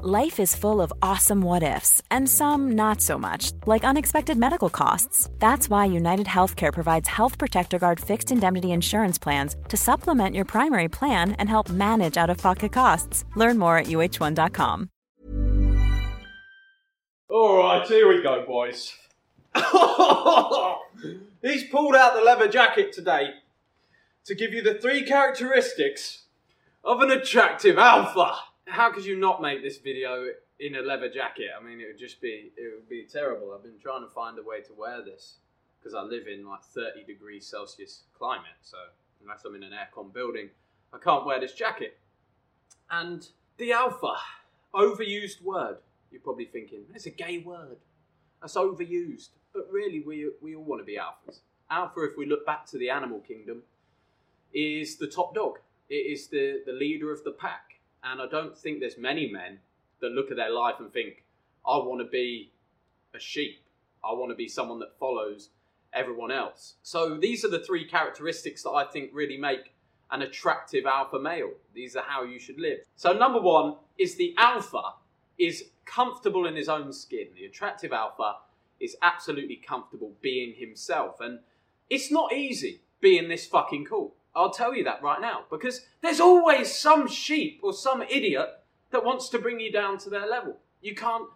Life is full of awesome what ifs, and some not so much, like unexpected medical costs. That's why United Healthcare provides Health Protector Guard fixed indemnity insurance plans to supplement your primary plan and help manage out of pocket costs. Learn more at uh1.com. All right, here we go, boys. He's pulled out the leather jacket today to give you the three characteristics of an attractive alpha. How could you not make this video in a leather jacket? I mean, it would just be it would be terrible. I've been trying to find a way to wear this because I live in like 30 degrees Celsius climate. So unless I'm in an aircon building, I can't wear this jacket. And the alpha, overused word. You're probably thinking it's a gay word. That's overused. But really, we we all want to be alphas. Alpha, if we look back to the animal kingdom, is the top dog. It is the, the leader of the pack. And I don't think there's many men that look at their life and think, I want to be a sheep. I want to be someone that follows everyone else. So these are the three characteristics that I think really make an attractive alpha male. These are how you should live. So number one is the alpha is comfortable in his own skin. The attractive alpha is absolutely comfortable being himself. And it's not easy being this fucking cool. I'll tell you that right now. Because there's always some sheep or some idiot that wants to bring you down to their level. You can't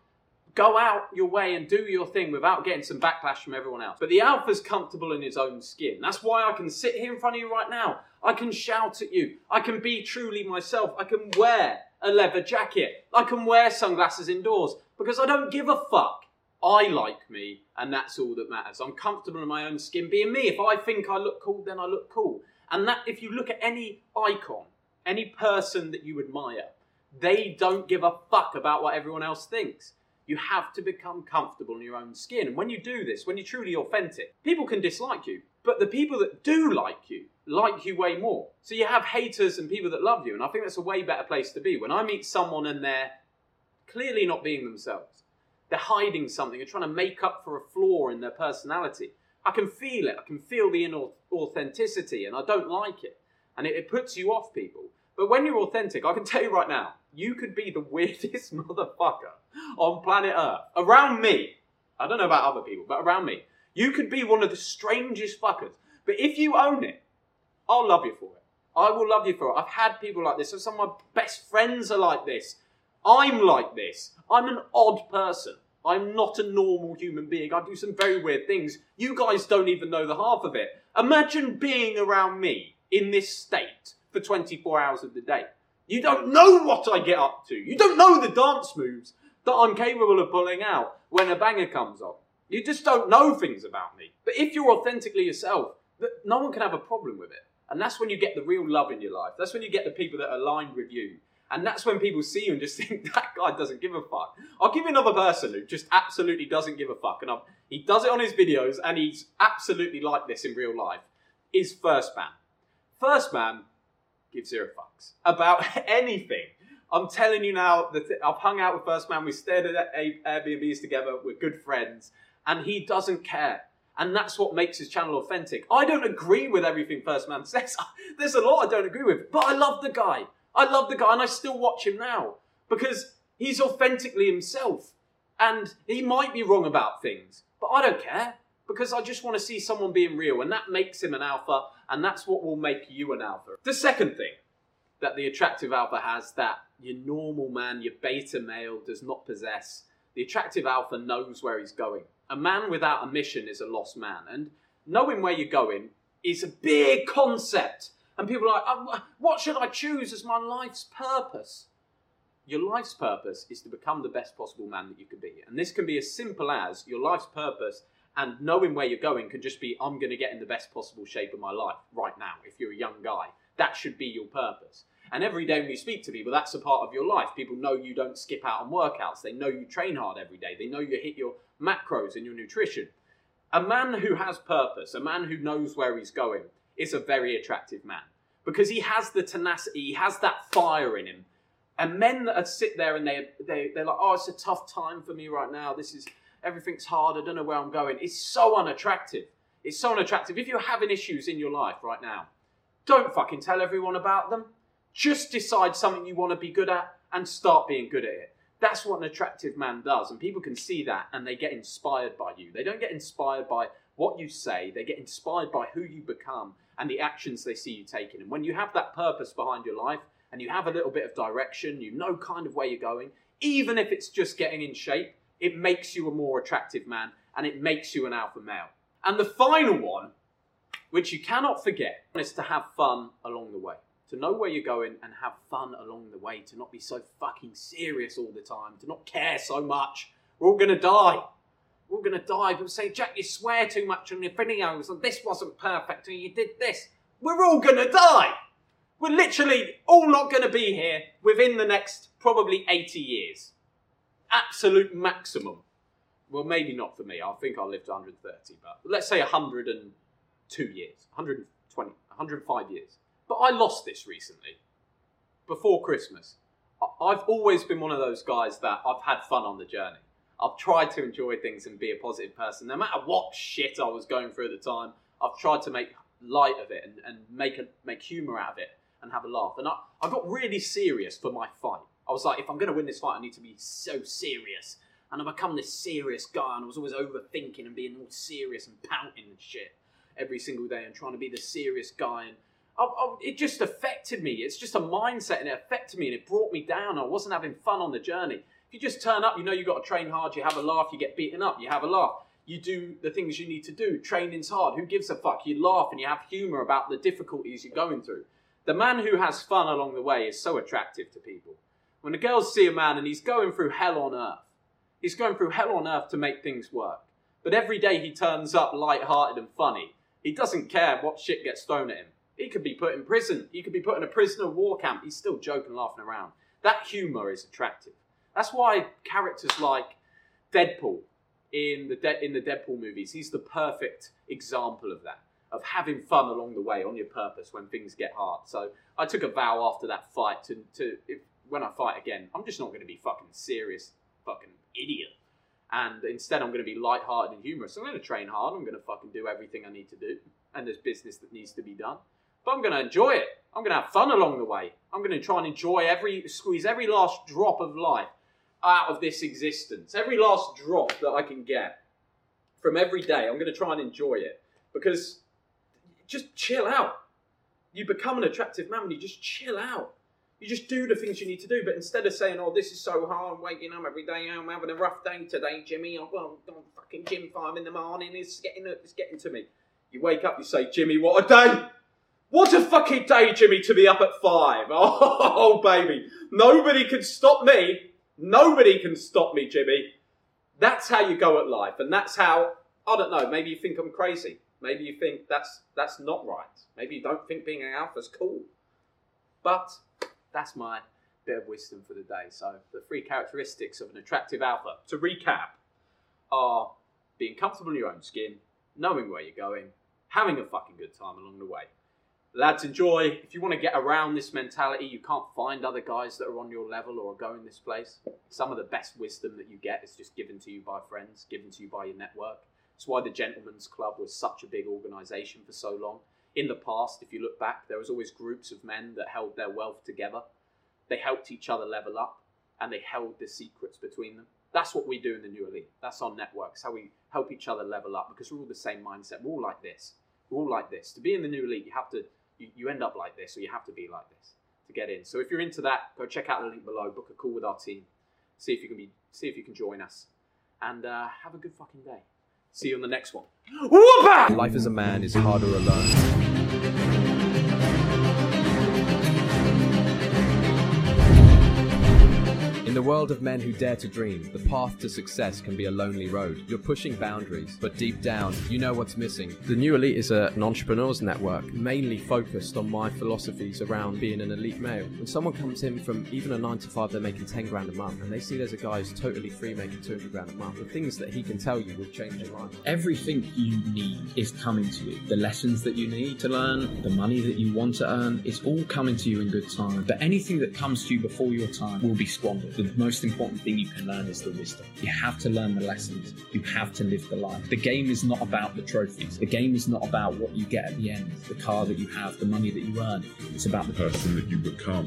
go out your way and do your thing without getting some backlash from everyone else. But the alpha's comfortable in his own skin. That's why I can sit here in front of you right now. I can shout at you. I can be truly myself. I can wear a leather jacket. I can wear sunglasses indoors because I don't give a fuck. I like me, and that's all that matters. I'm comfortable in my own skin being me. If I think I look cool, then I look cool. And that, if you look at any icon, any person that you admire, they don't give a fuck about what everyone else thinks. You have to become comfortable in your own skin. And when you do this, when you're truly authentic, people can dislike you. But the people that do like you, like you way more. So you have haters and people that love you. And I think that's a way better place to be. When I meet someone and they're clearly not being themselves, they're hiding something, they're trying to make up for a flaw in their personality. I can feel it. I can feel the inauthenticity, and I don't like it. And it, it puts you off people. But when you're authentic, I can tell you right now, you could be the weirdest motherfucker on planet Earth. Around me. I don't know about other people, but around me. You could be one of the strangest fuckers. But if you own it, I'll love you for it. I will love you for it. I've had people like this. Some of my best friends are like this. I'm like this. I'm an odd person. I'm not a normal human being. I do some very weird things. You guys don't even know the half of it. Imagine being around me in this state for 24 hours of the day. You don't know what I get up to. You don't know the dance moves that I'm capable of pulling out when a banger comes on. You just don't know things about me. But if you're authentically yourself, no one can have a problem with it. And that's when you get the real love in your life. That's when you get the people that are aligned with you. And that's when people see you and just think, that guy doesn't give a fuck. I'll give you another person who just absolutely doesn't give a fuck. And I've, he does it on his videos and he's absolutely like this in real life. Is First Man. First Man gives zero fucks about anything. I'm telling you now that I've hung out with First Man. We stayed at Airbnbs together. We're good friends. And he doesn't care. And that's what makes his channel authentic. I don't agree with everything First Man says. There's a lot I don't agree with. But I love the guy. I love the guy and I still watch him now because he's authentically himself. And he might be wrong about things, but I don't care because I just want to see someone being real and that makes him an alpha and that's what will make you an alpha. The second thing that the attractive alpha has that your normal man, your beta male, does not possess. The attractive alpha knows where he's going. A man without a mission is a lost man. And knowing where you're going is a big concept. And people are like, oh, what should I choose as my life's purpose? Your life's purpose is to become the best possible man that you can be. And this can be as simple as your life's purpose and knowing where you're going can just be, I'm going to get in the best possible shape of my life right now. If you're a young guy, that should be your purpose. And every day when you speak to people, that's a part of your life. People know you don't skip out on workouts. They know you train hard every day. They know you hit your macros and your nutrition. A man who has purpose, a man who knows where he's going, is a very attractive man because he has the tenacity, he has that fire in him. And men that sit there and they, they, they're like, oh, it's a tough time for me right now. This is, everything's hard. I don't know where I'm going. It's so unattractive. It's so unattractive. If you're having issues in your life right now, don't fucking tell everyone about them. Just decide something you want to be good at and start being good at it. That's what an attractive man does. And people can see that and they get inspired by you. They don't get inspired by what you say, they get inspired by who you become and the actions they see you taking. And when you have that purpose behind your life and you have a little bit of direction, you know kind of where you're going, even if it's just getting in shape, it makes you a more attractive man and it makes you an alpha male. And the final one, which you cannot forget, is to have fun along the way. To know where you're going and have fun along the way. To not be so fucking serious all the time. To not care so much. We're all going to die. We're going to die. People say, Jack, you swear too much on your videos and this wasn't perfect and you did this. We're all going to die. We're literally all not going to be here within the next probably 80 years. Absolute maximum. Well, maybe not for me. I think I'll live to 130, but let's say 102 years, 120, 105 years. But I lost this recently, before Christmas. I've always been one of those guys that I've had fun on the journey. I've tried to enjoy things and be a positive person. No matter what shit I was going through at the time, I've tried to make light of it and, and make a, make humour out of it and have a laugh. And I, I got really serious for my fight. I was like, if I'm going to win this fight, I need to be so serious. And I become this serious guy, and I was always overthinking and being all serious and pouting and shit every single day and trying to be the serious guy. And I, I, it just affected me. It's just a mindset, and it affected me, and it brought me down. I wasn't having fun on the journey. If you just turn up, you know you've got to train hard, you have a laugh, you get beaten up, you have a laugh. You do the things you need to do. Training's hard. Who gives a fuck? You laugh and you have humour about the difficulties you're going through. The man who has fun along the way is so attractive to people. When the girls see a man and he's going through hell on earth, he's going through hell on earth to make things work. But every day he turns up light-hearted and funny. He doesn't care what shit gets thrown at him. He could be put in prison. He could be put in a prisoner war camp. He's still joking, laughing around. That humour is attractive. That's why characters like Deadpool in the De- in the Deadpool movies, he's the perfect example of that, of having fun along the way on your purpose when things get hard. So I took a vow after that fight to, to if, when I fight again, I'm just not going to be fucking serious, fucking idiot. And instead, I'm going to be light-hearted and humorous. I'm going to train hard. I'm going to fucking do everything I need to do. And there's business that needs to be done. But I'm going to enjoy it. I'm going to have fun along the way. I'm going to try and enjoy every, squeeze every last drop of life out of this existence. Every last drop that I can get from every day, I'm going to try and enjoy it. Because just chill out. You become an attractive man when you just chill out. You just do the things you need to do. But instead of saying, oh, this is so hard, I'm waking up every day, I'm having a rough day today, Jimmy, I've gone fucking gym five in the morning, it's getting, it's getting to me. You wake up, you say, Jimmy, what a day! What a fucking day, Jimmy, to be up at five. Oh, baby. Nobody can stop me. Nobody can stop me, Jimmy. That's how you go at life. And that's how, I don't know, maybe you think I'm crazy. Maybe you think that's, that's not right. Maybe you don't think being an alpha's cool. But that's my bit of wisdom for the day. So, the three characteristics of an attractive alpha, to recap, are being comfortable in your own skin, knowing where you're going, having a fucking good time along the way. Lads, enjoy. If you want to get around this mentality, you can't find other guys that are on your level or are going this place. Some of the best wisdom that you get is just given to you by friends, given to you by your network. It's why the Gentlemen's Club was such a big organisation for so long in the past, if you look back, there was always groups of men that held their wealth together. They helped each other level up and they held the secrets between them. That's what we do in the New Elite. That's our networks, how we help each other level up because we're all the same mindset. We're all like this. We're all like this. To be in the New Elite, you have to, you, you end up like this or you have to be like this to get in. So if you're into that, go check out the link below. Book a call with our team. See if you can be. See if you can join us, and uh, have a good fucking day. See you on the next one. Whoop Life as a man is harder alone. In the world of men who dare to dream, the path to success can be a lonely road. You're pushing boundaries, but deep down, you know what's missing. The New Elite is a, an entrepreneurs network mainly focused on my philosophies around being an elite male. When someone comes in from even a 9 to 5, they're making 10 grand a month, and they see there's a guy who's totally free making 200 grand a month, the things that he can tell you will change your life. Everything you need is coming to you. The lessons that you need to learn, the money that you want to earn, it's all coming to you in good time. But anything that comes to you before your time will be squandered. The most important thing you can learn is the wisdom. You have to learn the lessons. You have to live the life. The game is not about the trophies. The game is not about what you get at the end, the car that you have, the money that you earn. It's about the person that you become.